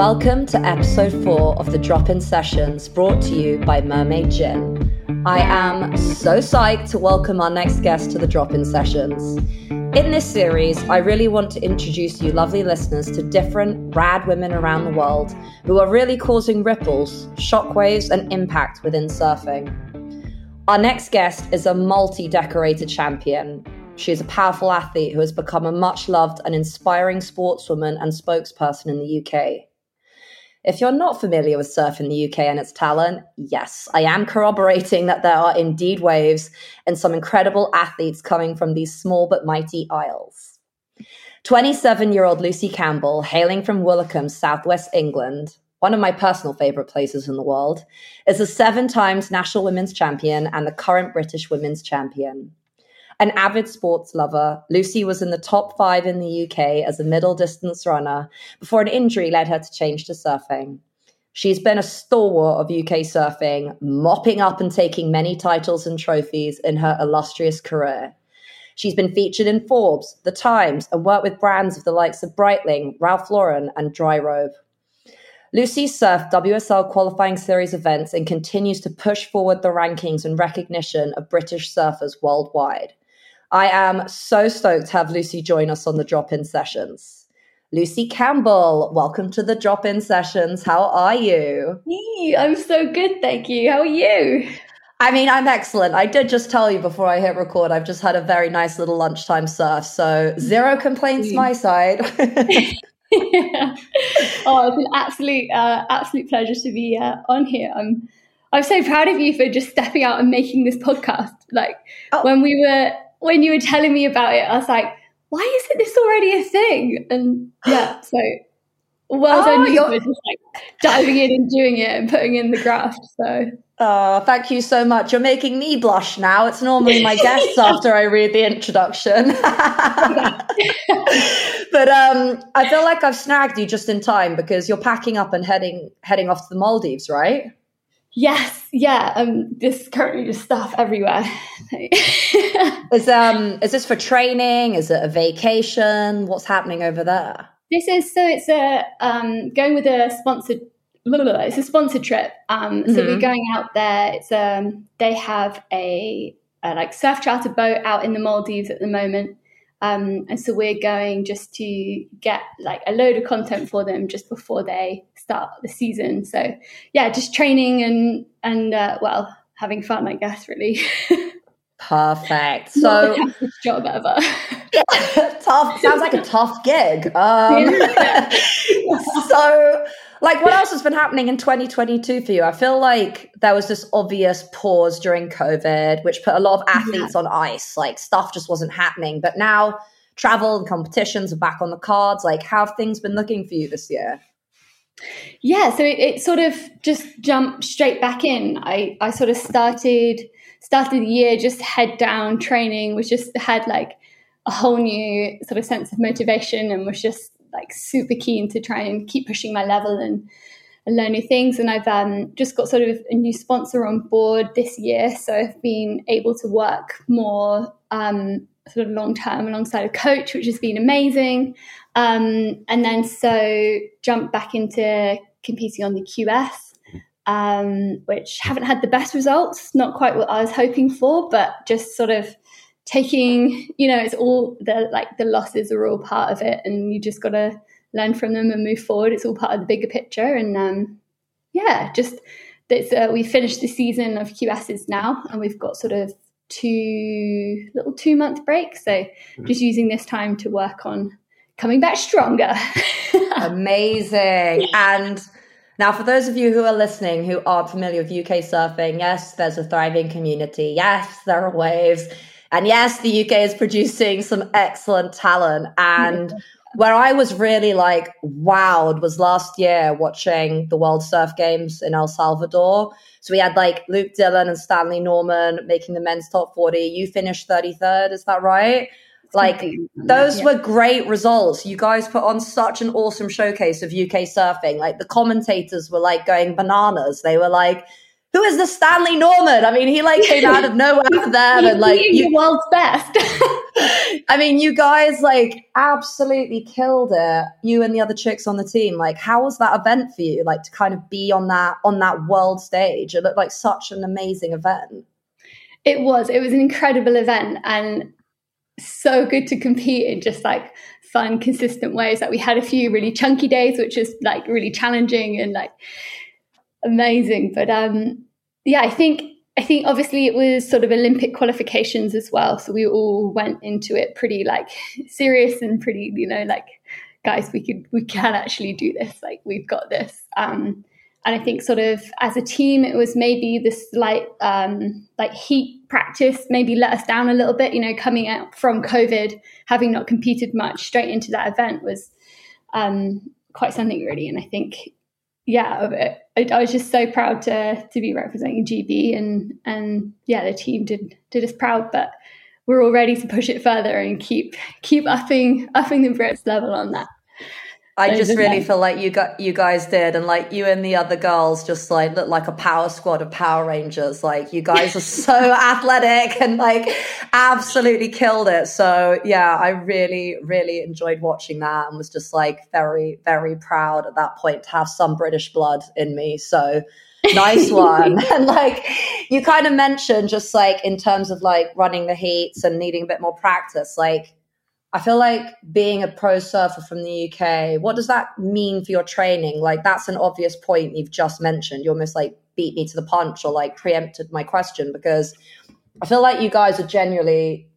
Welcome to episode four of the Drop In Sessions brought to you by Mermaid Gin. I am so psyched to welcome our next guest to the Drop In Sessions. In this series, I really want to introduce you, lovely listeners, to different rad women around the world who are really causing ripples, shockwaves, and impact within surfing. Our next guest is a multi decorated champion. She is a powerful athlete who has become a much loved and inspiring sportswoman and spokesperson in the UK. If you're not familiar with surf in the UK and its talent, yes, I am corroborating that there are indeed waves and some incredible athletes coming from these small but mighty isles. 27 year old Lucy Campbell, hailing from Woolacombe, southwest England, one of my personal favourite places in the world, is a seven times national women's champion and the current British women's champion. An avid sports lover, Lucy was in the top five in the UK as a middle distance runner before an injury led her to change to surfing. She's been a stalwart of UK surfing, mopping up and taking many titles and trophies in her illustrious career. She's been featured in Forbes, The Times, and worked with brands of the likes of Breitling, Ralph Lauren, and Dryrobe. Lucy surfed WSL qualifying series events and continues to push forward the rankings and recognition of British surfers worldwide. I am so stoked to have Lucy join us on the drop in sessions. Lucy Campbell, welcome to the drop in sessions. How are you? Hey, I'm so good, thank you. How are you? I mean, I'm excellent. I did just tell you before I hit record, I've just had a very nice little lunchtime surf. So, zero complaints my side. yeah. Oh, it's an absolute, uh, absolute pleasure to be uh, on here. I'm, I'm so proud of you for just stepping out and making this podcast. Like oh. when we were when you were telling me about it, I was like, why isn't this already a thing? And yeah, so well oh, done you for just like diving in and doing it and putting in the graft. So Oh, thank you so much. You're making me blush now. It's normally my guests after I read the introduction. but um, I feel like I've snagged you just in time because you're packing up and heading heading off to the Maldives, right? Yes, yeah. Um, there's currently just stuff everywhere. is um is this for training? Is it a vacation? What's happening over there? This is so it's a um going with a sponsored it's a sponsored trip. Um, so mm-hmm. we're going out there. It's um they have a, a like surf charter boat out in the Maldives at the moment. Um, and so we're going just to get like a load of content for them just before they start the season. So yeah, just training and and uh, well, having fun, I guess. Really. Perfect. So job ever. tough. Sounds like a tough gig. Um, so, like, what else has been happening in 2022 for you? I feel like there was this obvious pause during COVID, which put a lot of athletes yeah. on ice. Like, stuff just wasn't happening. But now, travel and competitions are back on the cards. Like, how have things been looking for you this year? Yeah, so it, it sort of just jumped straight back in. I, I sort of started started the year just head down training, was just had like a whole new sort of sense of motivation and was just like super keen to try and keep pushing my level and, and learn new things. And I've um, just got sort of a new sponsor on board this year. So I've been able to work more um, sort of long term alongside a coach, which has been amazing. Um, and then so jumped back into competing on the QS, um, which haven't had the best results, not quite what I was hoping for, but just sort of taking, you know, it's all the like the losses are all part of it, and you just got to learn from them and move forward. It's all part of the bigger picture, and um, yeah, just that's uh, we finished the season of QSs now, and we've got sort of two little two month break. So mm-hmm. just using this time to work on coming back stronger. Amazing. And now, for those of you who are listening who aren't familiar with UK surfing, yes, there's a thriving community. Yes, there are waves. And yes, the UK is producing some excellent talent. And where I was really like wowed was last year watching the World Surf Games in El Salvador. So we had like Luke Dillon and Stanley Norman making the men's top 40. You finished 33rd, is that right? Like those yeah. were great results. You guys put on such an awesome showcase of UK surfing. Like the commentators were like going bananas. They were like who is the Stanley Norman? I mean, he like came out of nowhere for them and like you, the world's best. I mean, you guys like absolutely killed it. You and the other chicks on the team. Like, how was that event for you? Like to kind of be on that on that world stage. It looked like such an amazing event. It was. It was an incredible event and so good to compete in just like fun, consistent ways. Like we had a few really chunky days, which is like really challenging and like amazing. But um yeah, I think I think obviously it was sort of Olympic qualifications as well. So we all went into it pretty like serious and pretty, you know, like guys, we could we can actually do this. Like we've got this. Um, and I think sort of as a team, it was maybe this slight um, like heat practice maybe let us down a little bit. You know, coming out from COVID, having not competed much straight into that event was um, quite something really. And I think yeah, I, I, was just so proud to to be representing GB, and and yeah, the team did did us proud. But we're all ready to push it further and keep keep upping upping the Brits level on that. I just really feel like you got you guys did, and like you and the other girls just like look like a power squad of Power Rangers. Like you guys are so athletic and like absolutely killed it. So yeah, I really really enjoyed watching that and was just like very very proud at that point to have some British blood in me. So nice one. and like you kind of mentioned, just like in terms of like running the heats and needing a bit more practice, like I feel like being a pro surfer from the UK, what does that mean for your training? Like, that's an obvious point you've just mentioned. You almost like beat me to the punch or like preempted my question because I feel like you guys are generally,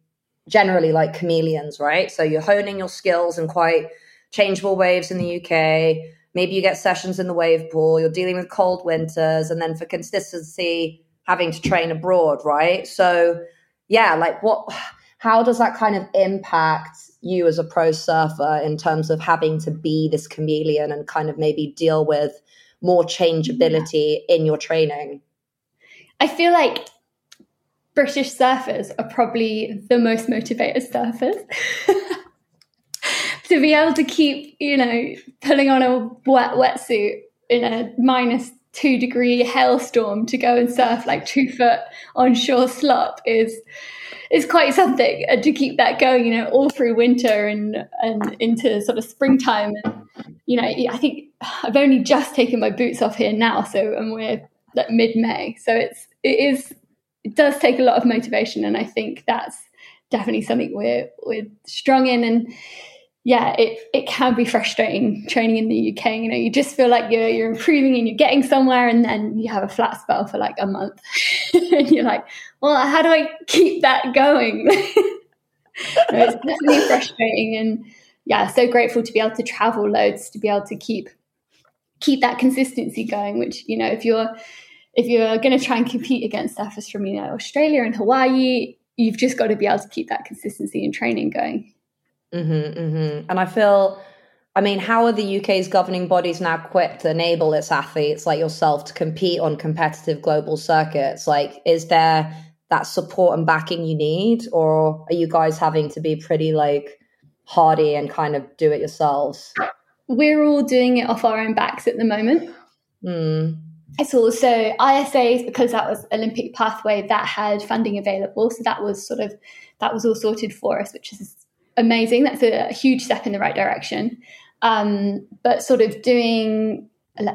generally like chameleons, right? So you're honing your skills in quite changeable waves in the UK. Maybe you get sessions in the wave pool, you're dealing with cold winters, and then for consistency, having to train abroad, right? So, yeah, like what how does that kind of impact you as a pro surfer in terms of having to be this chameleon and kind of maybe deal with more changeability in your training? I feel like British surfers are probably the most motivated surfers. to be able to keep, you know, pulling on a wet wetsuit in a minus two degree hailstorm to go and surf like two foot onshore slop is is quite something and to keep that going, you know, all through winter and and into sort of springtime. And you know, I think I've only just taken my boots off here now, so and we're like mid May, so it's it is it does take a lot of motivation, and I think that's definitely something we're we're strong in and yeah, it, it can be frustrating training in the UK. You know, you just feel like you're you're improving and you're getting somewhere, and then you have a flat spell for like a month, and you're like, well, how do I keep that going? it's definitely frustrating, and yeah, so grateful to be able to travel loads, to be able to keep keep that consistency going. Which you know, if you're if you're going to try and compete against surfers from you know Australia and Hawaii, you've just got to be able to keep that consistency in training going. Mm-hmm, mm-hmm. And I feel, I mean, how are the UK's governing bodies now equipped to enable its athletes like yourself to compete on competitive global circuits? Like, is there that support and backing you need, or are you guys having to be pretty like hardy and kind of do it yourselves? We're all doing it off our own backs at the moment. Mm. It's also ISAs because that was Olympic pathway that had funding available. So that was sort of that was all sorted for us, which is amazing. That's a, a huge step in the right direction. Um, but sort of doing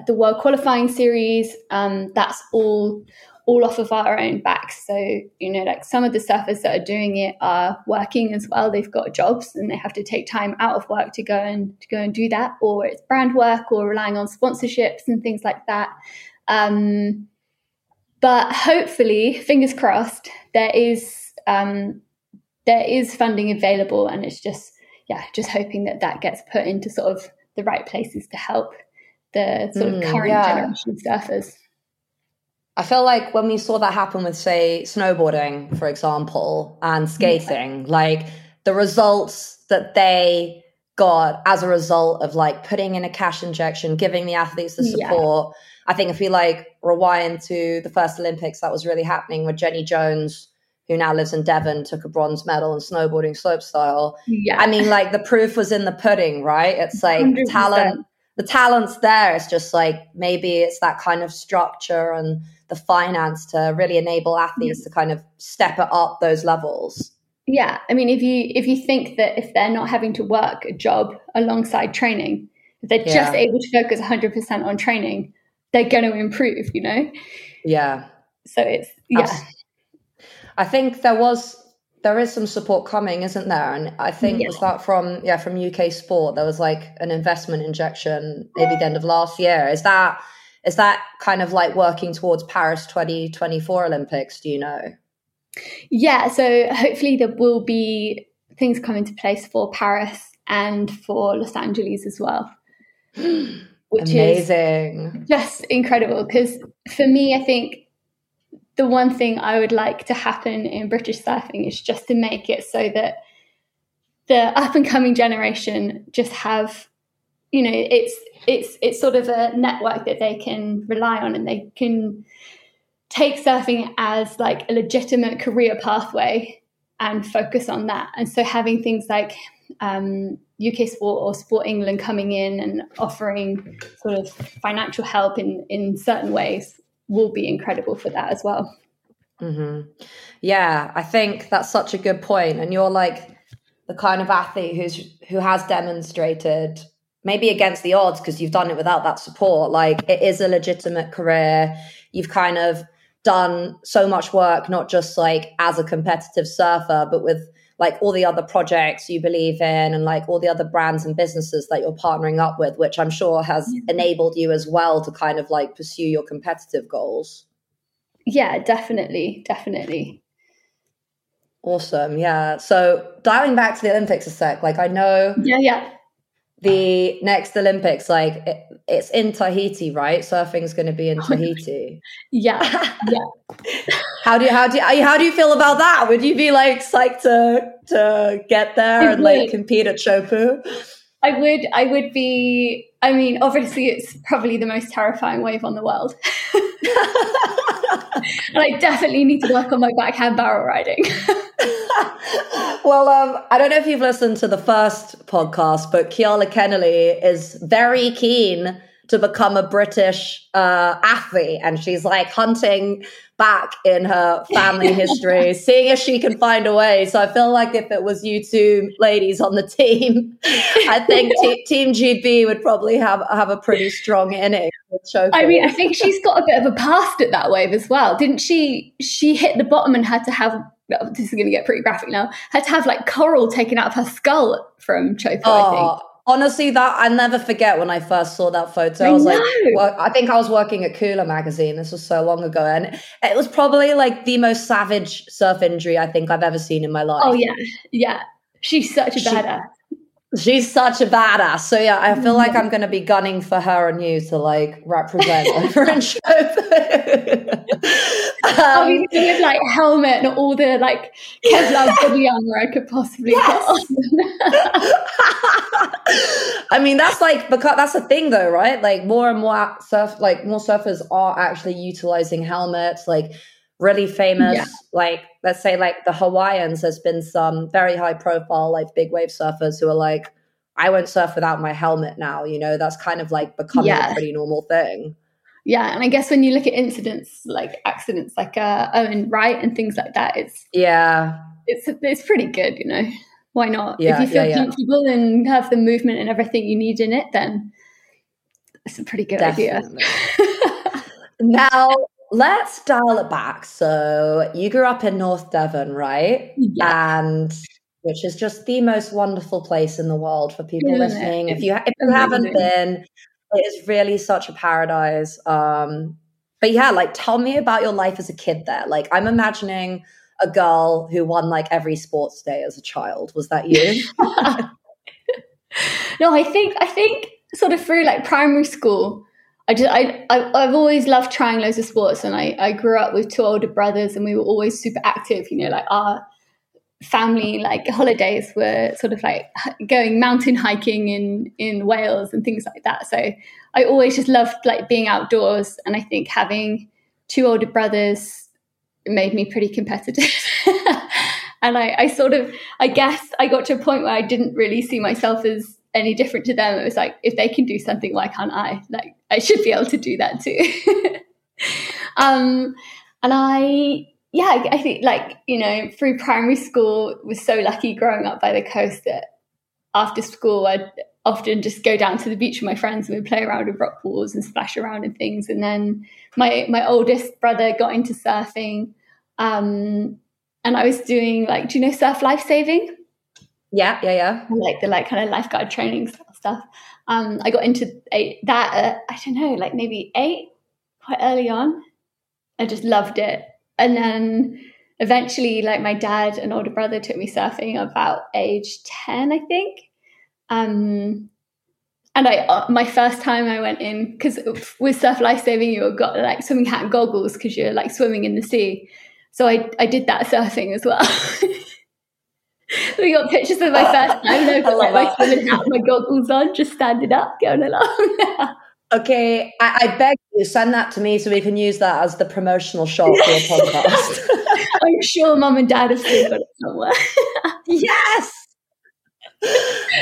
the world qualifying series, um, that's all all off of our own backs. So, you know, like some of the surfers that are doing it are working as well. They've got jobs and they have to take time out of work to go and to go and do that, or it's brand work or relying on sponsorships and things like that. Um, but hopefully, fingers crossed, there is um, there is funding available, and it's just yeah, just hoping that that gets put into sort of the right places to help the sort of mm, current yeah. generation surfers. I feel like when we saw that happen with, say, snowboarding, for example, and skating, yeah. like the results that they got as a result of like putting in a cash injection, giving the athletes the support. Yeah. I think if we like rewind to the first Olympics, that was really happening with Jenny Jones who now lives in Devon, took a bronze medal in snowboarding slopestyle. Yeah. I mean, like the proof was in the pudding, right? It's like 100%. talent, the talent's there. It's just like maybe it's that kind of structure and the finance to really enable athletes to kind of step it up those levels. Yeah, I mean, if you if you think that if they're not having to work a job alongside training, if they're yeah. just able to focus 100% on training, they're going to improve. You know. Yeah. So it's yeah. I think there was there is some support coming, isn't there? And I think yeah. was that from yeah from UK Sport. There was like an investment injection maybe the end of last year. Is that is that kind of like working towards Paris 2024 Olympics? Do you know? Yeah, so hopefully there will be things come into place for Paris and for Los Angeles as well. Which Amazing. is just incredible because for me, I think the one thing I would like to happen in British surfing is just to make it so that the up and coming generation just have you know it's it's it's sort of a network that they can rely on and they can take surfing as like a legitimate career pathway and focus on that. And so having things like um, UK Sport or Sport England coming in and offering sort of financial help in in certain ways will be incredible for that as well. Mm-hmm. Yeah, I think that's such a good point. And you're like the kind of athlete who's who has demonstrated maybe against the odds because you've done it without that support. Like it is a legitimate career. You've kind of done so much work, not just like as a competitive surfer, but with like all the other projects you believe in and like all the other brands and businesses that you're partnering up with, which I'm sure has enabled you as well to kind of like pursue your competitive goals. Yeah, definitely. Definitely. Awesome. Yeah. So dialing back to the Olympics a sec, like I know. Yeah, yeah the next Olympics, like it, it's in Tahiti, right? Surfing's going to be in oh Tahiti. yeah, yeah. How do you how do you, how do you feel about that? Would you be like psyched to to get there I and would. like compete at Chopu? I would. I would be. I mean, obviously, it's probably the most terrifying wave on the world. and I definitely need to work on my backhand barrel riding. well, um, I don't know if you've listened to the first podcast, but Keala Kennelly is very keen to become a British uh, athlete, and she's like hunting back in her family history, seeing if she can find a way. So I feel like if it was you two ladies on the team, I think t- Team GB would probably have have a pretty strong inning. I mean, I think she's got a bit of a past at that wave as well, didn't she? She hit the bottom and had to have this is going to get pretty graphic now, had to have like coral taken out of her skull from Chopu, oh, I think. Honestly, that I never forget when I first saw that photo. I, I was know. like, well, I think I was working at Cooler magazine. This was so long ago, and it was probably like the most savage surf injury I think I've ever seen in my life. Oh yeah, yeah. She's such a badass. She's such a badass. So yeah, I feel like I'm going to be gunning for her and you to like represent over in show. um, with like helmet and all the like Kevlar body armor I could possibly yes. I mean, that's like because that's a thing though, right? Like more and more surf, like more surfers are actually utilizing helmets. Like really famous yeah. like let's say like the hawaiians there's been some very high profile like big wave surfers who are like i won't surf without my helmet now you know? That's kind of like becoming yeah. a pretty normal thing. Yeah and i guess when you look at incidents like accidents like uh owen wright and things like that it's yeah. it's it's pretty good you know? Why not? Yeah, if you feel yeah, comfortable and have the movement and everything you need in it then it's a pretty good Definitely. idea now let's dial it back. So you grew up in North Devon, right? Yeah. And which is just the most wonderful place in the world for people yeah, listening. If you if you haven't been, it is really such a paradise. Um, but yeah, like tell me about your life as a kid there. Like I'm imagining a girl who won like every sports day as a child. Was that you? no, I think I think sort of through like primary school, I just I, I have always loved trying loads of sports, and I I grew up with two older brothers, and we were always super active. You know, like our family like holidays were sort of like going mountain hiking in in Wales and things like that. So I always just loved like being outdoors, and I think having two older brothers made me pretty competitive. and I, I sort of I guess I got to a point where I didn't really see myself as any different to them. It was like if they can do something, why can't I? Like I should be able to do that too. um, and I yeah, I think like you know through primary school was so lucky growing up by the coast that after school I'd often just go down to the beach with my friends and we'd play around with rock walls and splash around and things. And then my my oldest brother got into surfing. Um, and I was doing like, do you know surf life Yeah, yeah, yeah. Like the like kind of lifeguard training stuff. Um, I got into a, that at, I don't know, like maybe eight, quite early on. I just loved it. And then eventually, like my dad and older brother took me surfing about age 10, I think. Um, and I, uh, my first time I went in, because with surf life saving, you got like swimming hat and goggles because you're like swimming in the sea. So I, I did that surfing as well. we got pictures of my ah. first time. And I've got like my swimming hat, my goggles on, just standing up, going along. okay, I, I, beg you, send that to me so we can use that as the promotional shot for your podcast. I'm sure mom and dad have still got it somewhere. yes.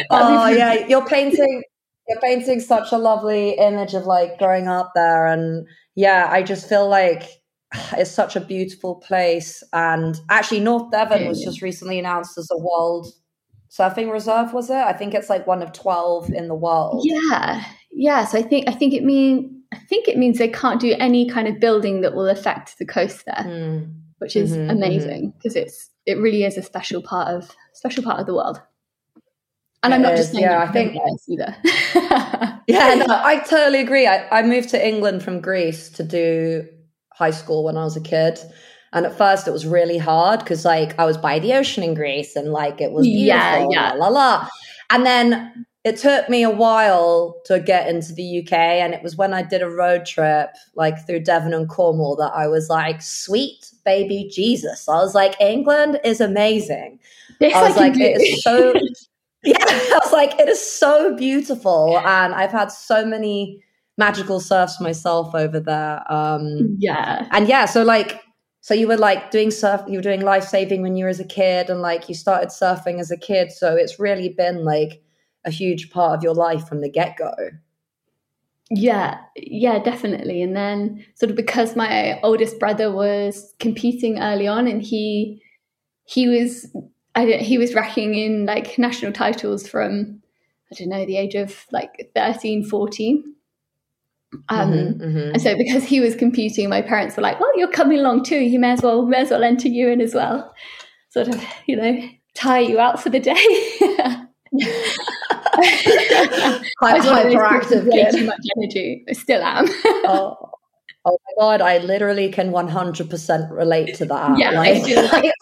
oh yeah, you're painting. You're painting such a lovely image of like growing up there, and yeah, I just feel like it's such a beautiful place. And actually, North Devon was just recently announced as a world surfing reserve. Was it? I think it's like one of twelve in the world. Yeah, yeah. So I think I think it means I think it means they can't do any kind of building that will affect the coast there, mm. which is mm-hmm, amazing because mm-hmm. it's it really is a special part of special part of the world. And it I'm not is, just saying yeah, I think either. yeah, no, I totally agree. I, I moved to England from Greece to do high school when I was a kid. And at first it was really hard because like I was by the ocean in Greece and like it was beautiful, yeah, yeah. la la. And then it took me a while to get into the UK. And it was when I did a road trip like through Devon and Cornwall that I was like, sweet baby Jesus. I was like, England is amazing. Yes, I was I like, it is so yeah, I was like, it is so beautiful. And I've had so many magical surfs myself over there. Um, yeah. And yeah, so like, so you were like doing surf, you were doing life saving when you were as a kid, and like you started surfing as a kid. So it's really been like a huge part of your life from the get go. Yeah, yeah, definitely. And then, sort of, because my oldest brother was competing early on, and he he was I, he was racking in like national titles from I don't know the age of like 13, 14. Um, mm-hmm, mm-hmm. And so because he was computing, my parents were like, "Well, you're coming along too. You may as well may as well enter you in as well." Sort of, you know, tie you out for the day. Quite hyperactive, way too much energy. I still am. oh. Oh my god, I literally can 100% relate to that. Yeah, like, I, feel like,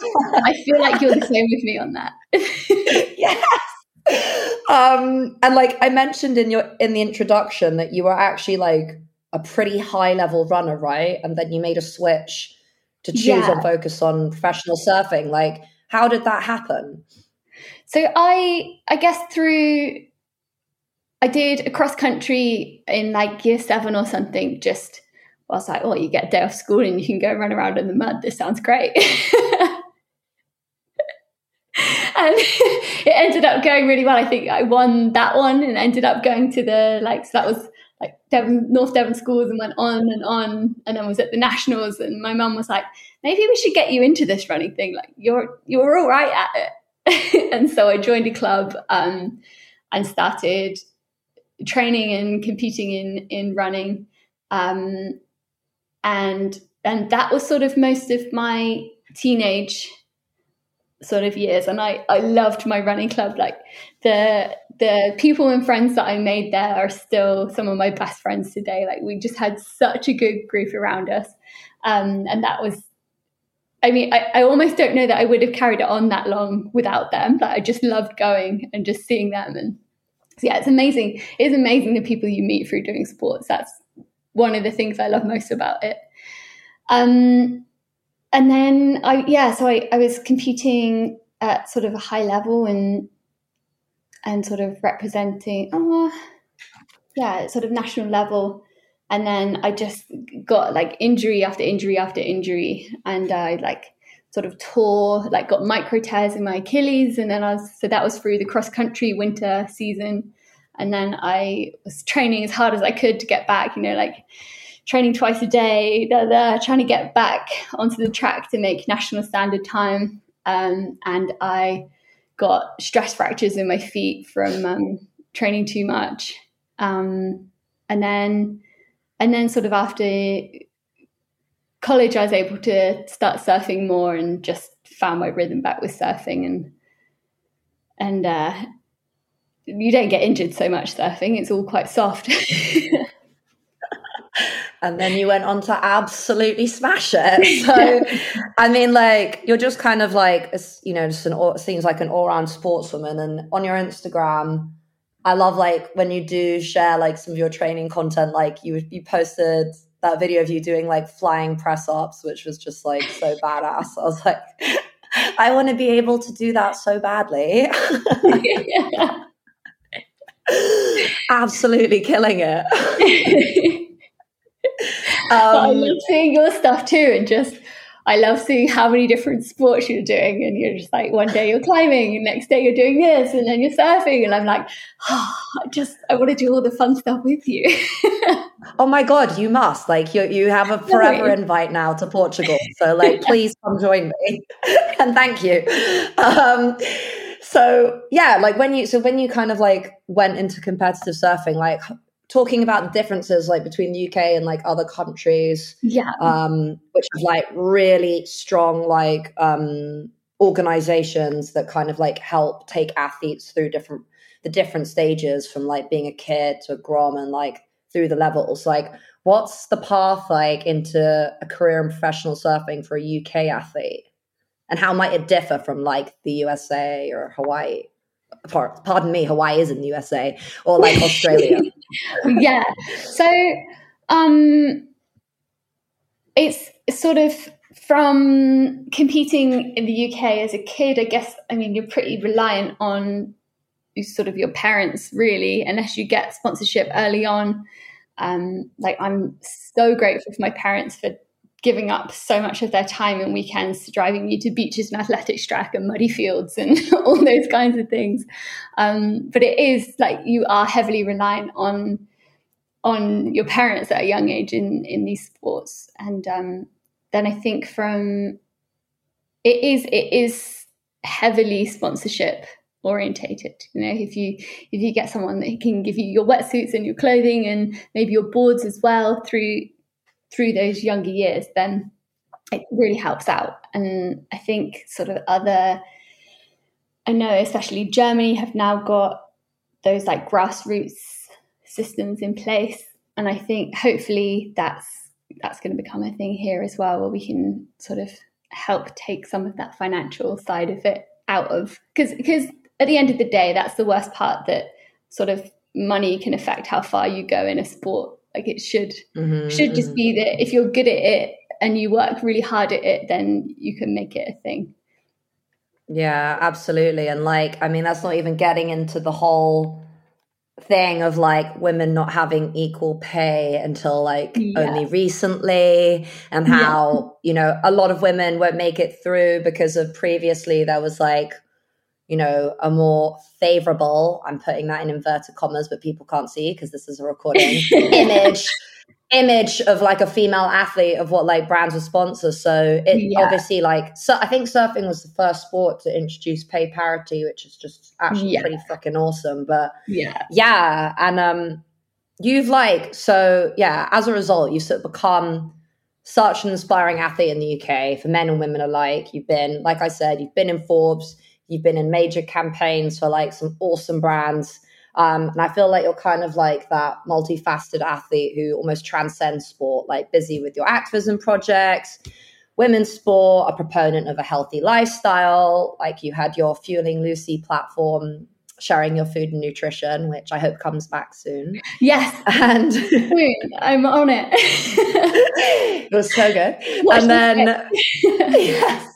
I feel like you're the same with me on that. yes. Um, and like I mentioned in your in the introduction that you were actually like a pretty high level runner, right? And then you made a switch to choose yeah. and focus on professional surfing. Like, how did that happen? So I I guess through I did a cross country in like year seven or something, just I was like, oh, you get a day off school and you can go run around in the mud. This sounds great. and it ended up going really well. I think I won that one and ended up going to the like so that was like Devon, North Devon schools and went on and on and then was at the nationals and my mum was like, maybe we should get you into this running thing. Like you're you're all right at it. and so I joined a club um, and started training and competing in in running. Um, and and that was sort of most of my teenage sort of years and I, I loved my running club. Like the the people and friends that I made there are still some of my best friends today. Like we just had such a good group around us. Um, and that was I mean I, I almost don't know that I would have carried it on that long without them but I just loved going and just seeing them. And so yeah it's amazing. It's amazing the people you meet through doing sports. That's one of the things I love most about it. Um, and then I, yeah, so I, I was competing at sort of a high level and and sort of representing, oh, yeah, sort of national level. And then I just got like injury after injury after injury, and I like sort of tore, like got micro tears in my Achilles, and then I was so that was through the cross country winter season. And then I was training as hard as I could to get back, you know, like training twice a day, da, da, trying to get back onto the track to make national standard time. Um, and I got stress fractures in my feet from um, training too much. Um, and then, and then sort of after college, I was able to start surfing more and just found my rhythm back with surfing and and uh, you don't get injured so much surfing; it's all quite soft. and then you went on to absolutely smash it. So, I mean, like you're just kind of like you know, just an seems like an all-round sportswoman. And on your Instagram, I love like when you do share like some of your training content. Like you you posted that video of you doing like flying press ups, which was just like so badass. I was like, I want to be able to do that so badly. Absolutely killing it. Um, I love seeing your stuff too, and just I love seeing how many different sports you're doing, and you're just like one day you're climbing, and next day you're doing this, and then you're surfing, and I'm like, oh, just I want to do all the fun stuff with you. oh my god, you must like you you have a forever invite now to Portugal, so like please come join me, and thank you. Um, so yeah, like when you so when you kind of like went into competitive surfing, like talking about the differences like between the UK and like other countries. Yeah. Um, which have like really strong like um organizations that kind of like help take athletes through different the different stages from like being a kid to a grom and like through the levels. Like what's the path like into a career in professional surfing for a UK athlete? And how might it differ from like the USA or Hawaii? Pardon me, Hawaii is in the USA or like Australia. yeah. So um it's sort of from competing in the UK as a kid, I guess I mean you're pretty reliant on sort of your parents really, unless you get sponsorship early on. Um, like I'm so grateful for my parents for giving up so much of their time and weekends driving me to beaches and athletics track and muddy fields and all those kinds of things. Um, but it is like you are heavily reliant on on your parents at a young age in in these sports, and um, then I think from it is it is heavily sponsorship orientated you know if you if you get someone that can give you your wetsuits and your clothing and maybe your boards as well through through those younger years, then it really helps out. And I think sort of other, I know especially Germany have now got those like grassroots systems in place, and I think hopefully that's that's going to become a thing here as well, where we can sort of help take some of that financial side of it out of because because at the end of the day, that's the worst part that sort of money can affect how far you go in a sport like it should mm-hmm, should just mm-hmm. be that if you're good at it and you work really hard at it, then you can make it a thing. Yeah, absolutely. And like, I mean, that's not even getting into the whole thing of like women not having equal pay until like yeah. only recently and how yeah. you know a lot of women won't make it through because of previously there was like you know, a more favorable, I'm putting that in inverted commas, but people can't see because this is a recording, image image of like a female athlete of what like brands would sponsor. So it yeah. obviously like so I think surfing was the first sport to introduce pay parity, which is just actually yeah. pretty freaking awesome. But yeah. Yeah. And um you've like so yeah, as a result, you've sort of become such an inspiring athlete in the UK for men and women alike. You've been, like I said, you've been in Forbes, You've been in major campaigns for like some awesome brands. Um, and I feel like you're kind of like that multifaceted athlete who almost transcends sport, like busy with your activism projects, women's sport, a proponent of a healthy lifestyle. Like you had your Fueling Lucy platform sharing your food and nutrition, which I hope comes back soon. Yes. And I'm on it. it was so good. Watch and then, yes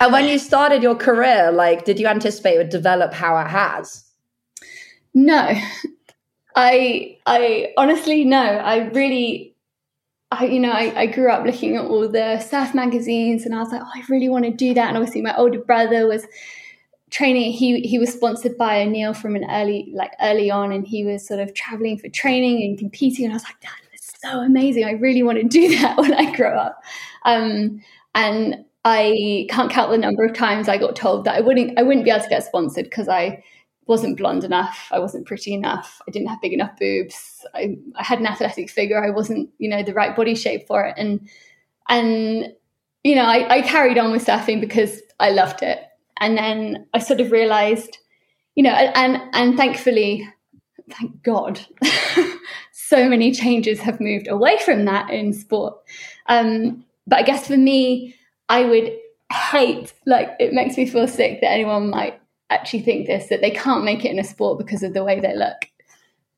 and when you started your career, like, did you anticipate it would develop how it has? No, I, I honestly no. I really, I, you know, I, I grew up looking at all the surf magazines, and I was like, oh, I really want to do that. And obviously, my older brother was training he he was sponsored by O'Neill from an early like early on and he was sort of traveling for training and competing and I was like Dad, that is so amazing I really want to do that when I grow up um, and I can't count the number of times I got told that I wouldn't I wouldn't be able to get sponsored because I wasn't blonde enough I wasn't pretty enough I didn't have big enough boobs I, I had an athletic figure I wasn't you know the right body shape for it and and you know I, I carried on with surfing because I loved it and then I sort of realized, you know, and and thankfully, thank God, so many changes have moved away from that in sport. Um, but I guess for me, I would hate, like, it makes me feel sick that anyone might actually think this that they can't make it in a sport because of the way they look.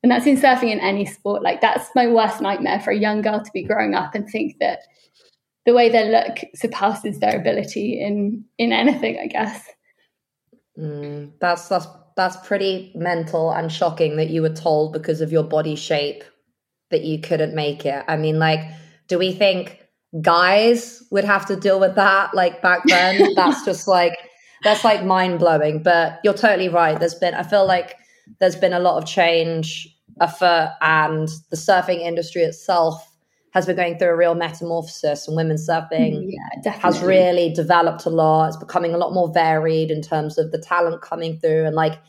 And that's in surfing in any sport. Like, that's my worst nightmare for a young girl to be growing up and think that the way they look surpasses their ability in in anything, I guess. Mm, that's that's that's pretty mental and shocking that you were told because of your body shape that you couldn't make it. I mean, like, do we think guys would have to deal with that like back then? that's just like that's like mind blowing. But you're totally right. There's been I feel like there's been a lot of change afoot, and the surfing industry itself has been going through a real metamorphosis and women's surfing mm, yeah, has really developed a lot. It's becoming a lot more varied in terms of the talent coming through and like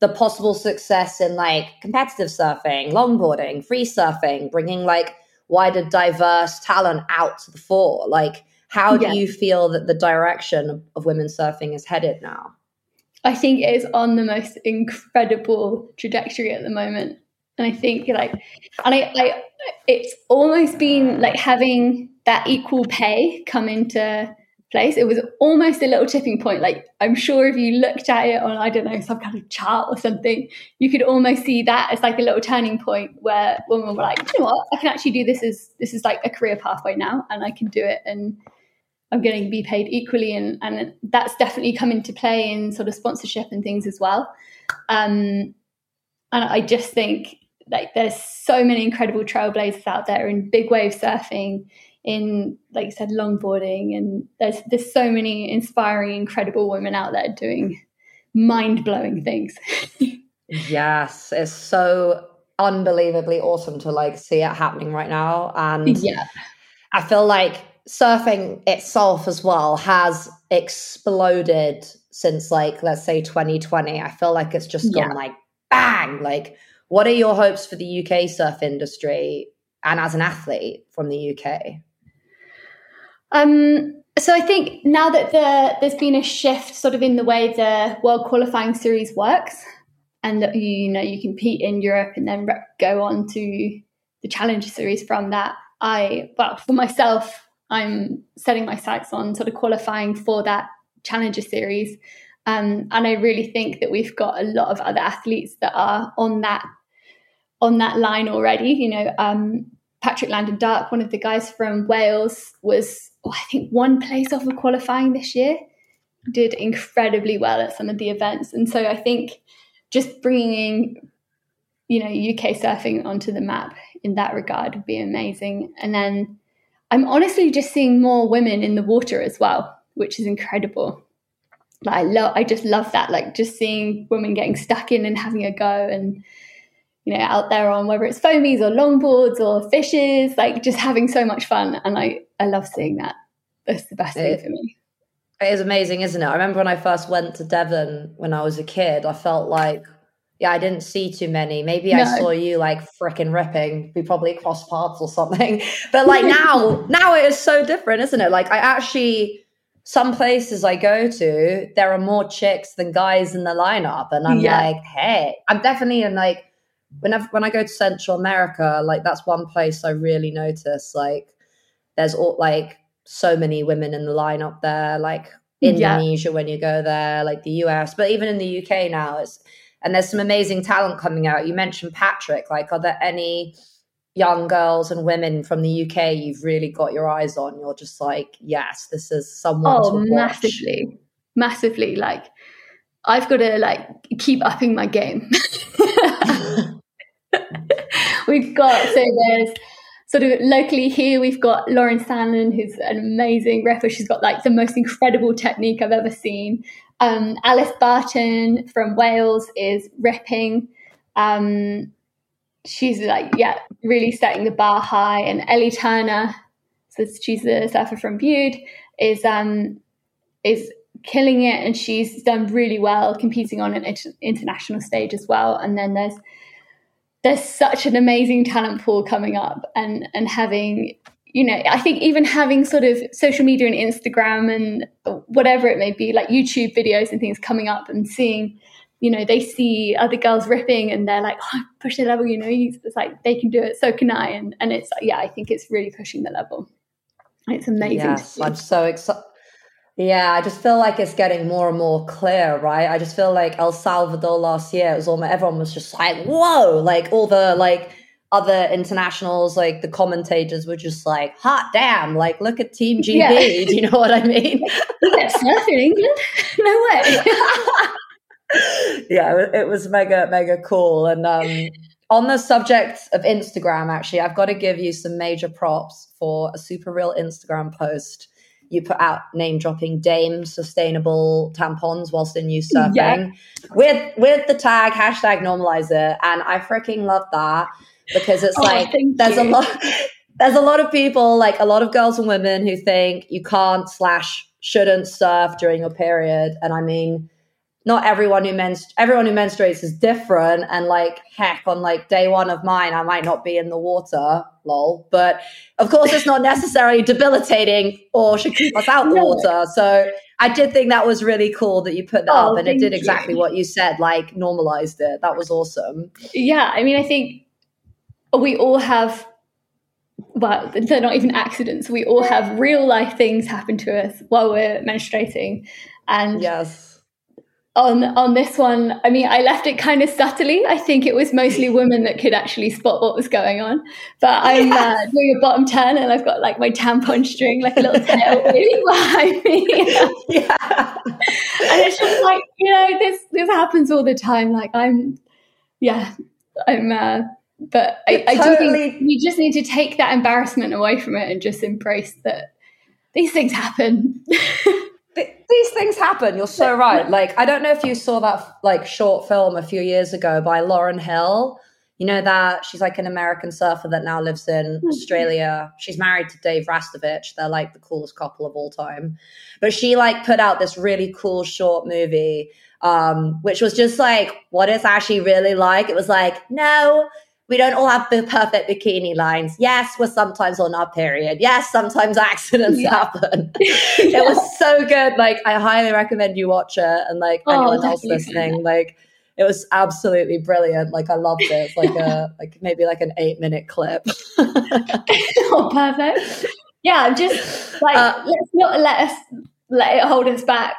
the possible success in like competitive surfing, longboarding, free surfing, bringing like wider diverse talent out to the fore. Like, how do you feel that the direction of women's surfing is headed now? I think it is on the most incredible trajectory at the moment. And I think like, and I, I, it's almost been like having that equal pay come into place. It was almost a little tipping point. Like I'm sure if you looked at it on, I don't know, some kind of chart or something, you could almost see that as like a little turning point where women were like, you know what, I can actually do this as this is like a career pathway now and I can do it and I'm going to be paid equally and and that's definitely come into play in sort of sponsorship and things as well. Um, and I just think like there's so many incredible trailblazers out there in big wave surfing in like you said longboarding and there's there's so many inspiring incredible women out there doing mind-blowing things yes it's so unbelievably awesome to like see it happening right now and yeah i feel like surfing itself as well has exploded since like let's say 2020 i feel like it's just gone yeah. like bang like what are your hopes for the UK surf industry and as an athlete from the UK? Um, so I think now that the, there's been a shift sort of in the way the World Qualifying Series works, and that you know you compete in Europe and then go on to the Challenger Series from that. I well for myself, I'm setting my sights on sort of qualifying for that Challenger Series. Um, and I really think that we've got a lot of other athletes that are on that on that line already. You know, um, Patrick Langdon-Dark, one of the guys from Wales, was oh, I think one place off of qualifying this year. Did incredibly well at some of the events, and so I think just bringing you know UK surfing onto the map in that regard would be amazing. And then I'm honestly just seeing more women in the water as well, which is incredible. Like I love, I just love that. Like just seeing women getting stuck in and having a go and you know, out there on whether it's foamies or longboards or fishes, like just having so much fun. And I, I love seeing that. That's the best it, thing for me. It is amazing, isn't it? I remember when I first went to Devon when I was a kid, I felt like, yeah, I didn't see too many. Maybe no. I saw you like freaking ripping. We probably crossed paths or something. But like now, now it is so different, isn't it? Like I actually, some places I go to, there are more chicks than guys in the lineup. And I'm yeah. like, hey, I'm definitely in like, whenever when I go to Central America, like that's one place I really notice. Like there's all like so many women in the lineup there, like Indonesia yeah. when you go there, like the US, but even in the UK now, it's and there's some amazing talent coming out. You mentioned Patrick. Like, are there any young girls and women from the UK you've really got your eyes on? You're just like, yes, this is someone. Oh, massively, massively. Like, I've got to like keep upping my game. we've got so there's sort of locally here we've got Lauren Sandlin, who's an amazing rapper. She's got like the most incredible technique I've ever seen. Um, Alys Barton from Wales is ripping. Um, she's like, yeah, really setting the bar high. And Ellie Turner, so she's the surfer from Bude, is um, is killing it, and she's done really well, competing on an inter- international stage as well. And then there's there's such an amazing talent pool coming up, and and having you know, I think even having sort of social media and Instagram and whatever it may be, like YouTube videos and things coming up and seeing, you know, they see other girls ripping and they're like, oh, push the level, you know, it's like they can do it, so can I. And, and it's, yeah, I think it's really pushing the level. It's amazing. Yes, I'm so excited. Yeah, I just feel like it's getting more and more clear, right? I just feel like El Salvador last year, it was almost everyone was just like, whoa, like all the like other internationals, like the commentators were just like, hot damn, like look at Team GB. Yeah. Do you know what I mean? Get surf in England? No way. yeah, it was mega, mega cool. And um, on the subject of Instagram, actually, I've got to give you some major props for a super real Instagram post you put out name dropping Dame sustainable tampons whilst in use surfing yeah. with with the tag hashtag normalize it, and I freaking love that because it's oh, like there's you. a lot there's a lot of people like a lot of girls and women who think you can't slash shouldn't surf during your period, and I mean not everyone who menst- everyone who menstruates is different and like heck on like day one of mine i might not be in the water lol but of course it's not necessarily debilitating or should keep us out the no. water so i did think that was really cool that you put that oh, up and it did exactly you. what you said like normalized it that was awesome yeah i mean i think we all have well, they're not even accidents. We all have real life things happen to us while we're menstruating. And yes on on this one, I mean, I left it kind of subtly. I think it was mostly women that could actually spot what was going on. But I'm uh, doing a bottom turn, and I've got like my tampon string, like a little tail waving behind me. yeah, and it's just like you know, this this happens all the time. Like I'm, yeah, I'm. Uh, but I, I do think you just need to take that embarrassment away from it and just embrace that these things happen. These things happen. You're so right. Like, I don't know if you saw that like short film a few years ago by Lauren Hill. You know that she's like an American surfer that now lives in mm-hmm. Australia. She's married to Dave Rastovich. They're like the coolest couple of all time. But she like put out this really cool short movie, um, which was just like what it's actually really like. It was like, no, we don't all have the perfect bikini lines. Yes, we're sometimes on our period. Yes, sometimes accidents yeah. happen. yeah. It was so good. Like, I highly recommend you watch it. And like oh, anyone else listening, like, it was absolutely brilliant. Like, I loved it. It's like a like maybe like an eight minute clip. oh, perfect. Yeah, just like uh, let's not let us let it hold us back.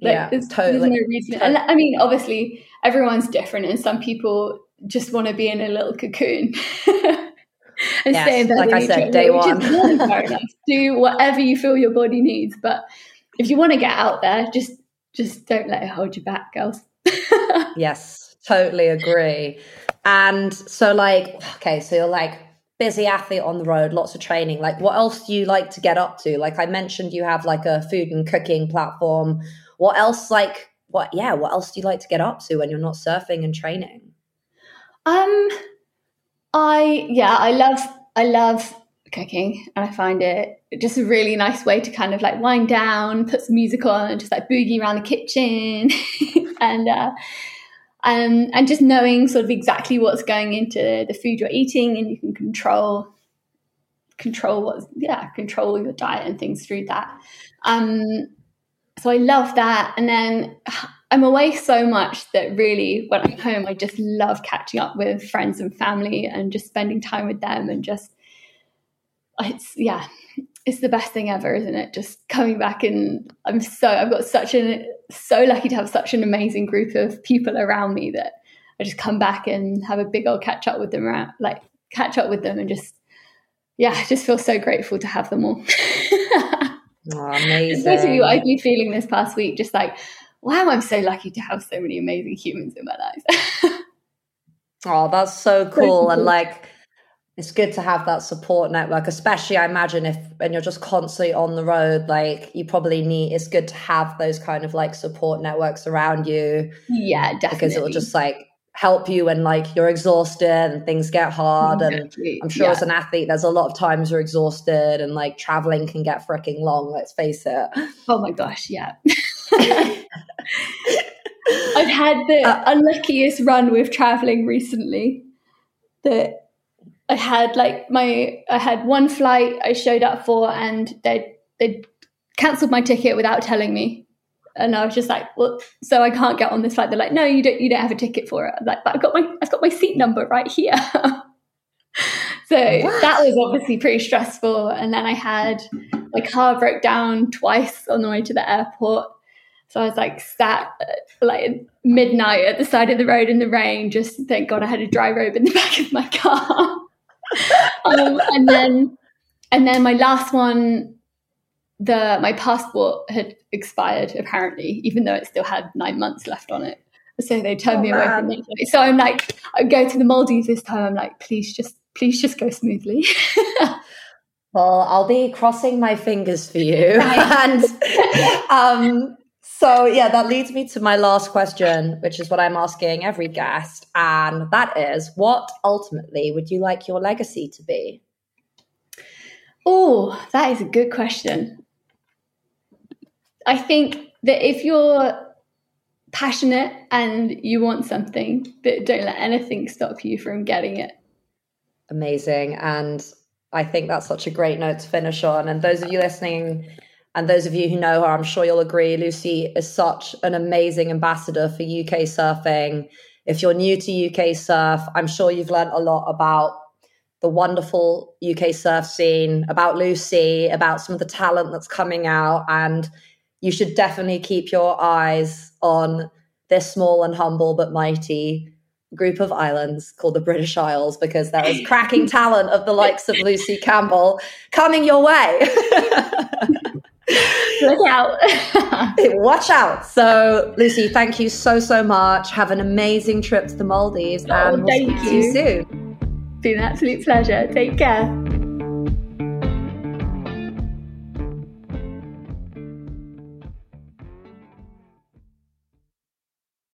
Like, yeah, there's, totally. There's no reason. Totally. I mean, obviously, everyone's different, and some people just want to be in a little cocoon. and yes, stay in bed like I said, day one. Do whatever you feel your body needs, but if you want to get out there, just just don't let it hold you back, girls. yes, totally agree. And so, like, okay, so you're like busy athlete on the road, lots of training. Like, what else do you like to get up to? Like I mentioned, you have like a food and cooking platform. What else, like, what? Yeah, what else do you like to get up to when you're not surfing and training? Um, I yeah, I love I love cooking, and I find it just a really nice way to kind of like wind down, put some music on, and just like boogie around the kitchen, and uh, um, and just knowing sort of exactly what's going into the food you're eating, and you can control control what yeah control your diet and things through that. Um, so I love that, and then I'm away so much that really, when I'm home, I just love catching up with friends and family and just spending time with them and just, it's, yeah, it's the best thing ever, isn't it? Just coming back and I'm so, I've got such an, so lucky to have such an amazing group of people around me that I just come back and have a big old catch up with them around, like catch up with them and just, yeah, I just feel so grateful to have them all. oh, amazing. What I've been feeling this past week, just like, wow, I'm so lucky to have so many amazing humans in my life. oh, that's so cool. And like, it's good to have that support network, especially I imagine if when you're just constantly on the road, like you probably need it's good to have those kind of like support networks around you. Yeah, definitely. Because it will just like help you when like you're exhausted and things get hard. Exactly. And I'm sure yeah. as an athlete, there's a lot of times you're exhausted and like traveling can get freaking long, let's face it. Oh my gosh, yeah. I've had the uh, unluckiest run with traveling recently. That I had like my I had one flight I showed up for and they they cancelled my ticket without telling me. And I was just like, well, so I can't get on this flight. They're like, no, you don't you don't have a ticket for it. I'm like, but I've got my I've got my seat number right here. so what? that was obviously pretty stressful. And then I had my car broke down twice on the way to the airport. So I was like sat like midnight at the side of the road in the rain. Just thank God I had a dry robe in the back of my car. Um, and then and then my last one the my passport had expired apparently even though it still had nine months left on it. So they turned oh, me away man. from it. So i'm like i go to the maldives this time i'm like please just please just go smoothly. Well i'll be crossing my fingers for you. And um so, yeah, that leads me to my last question, which is what I'm asking every guest. And that is what ultimately would you like your legacy to be? Oh, that is a good question. I think that if you're passionate and you want something, that don't let anything stop you from getting it. Amazing. And I think that's such a great note to finish on. And those of you listening, and those of you who know her, I'm sure you'll agree, Lucy is such an amazing ambassador for UK surfing. If you're new to UK surf, I'm sure you've learned a lot about the wonderful UK surf scene, about Lucy, about some of the talent that's coming out. And you should definitely keep your eyes on this small and humble but mighty group of islands called the British Isles because there is cracking talent of the likes of Lucy Campbell coming your way. Look out. Watch out. So, Lucy, thank you so, so much. Have an amazing trip to the Maldives oh, and we'll see you soon. Been an absolute pleasure. Take care.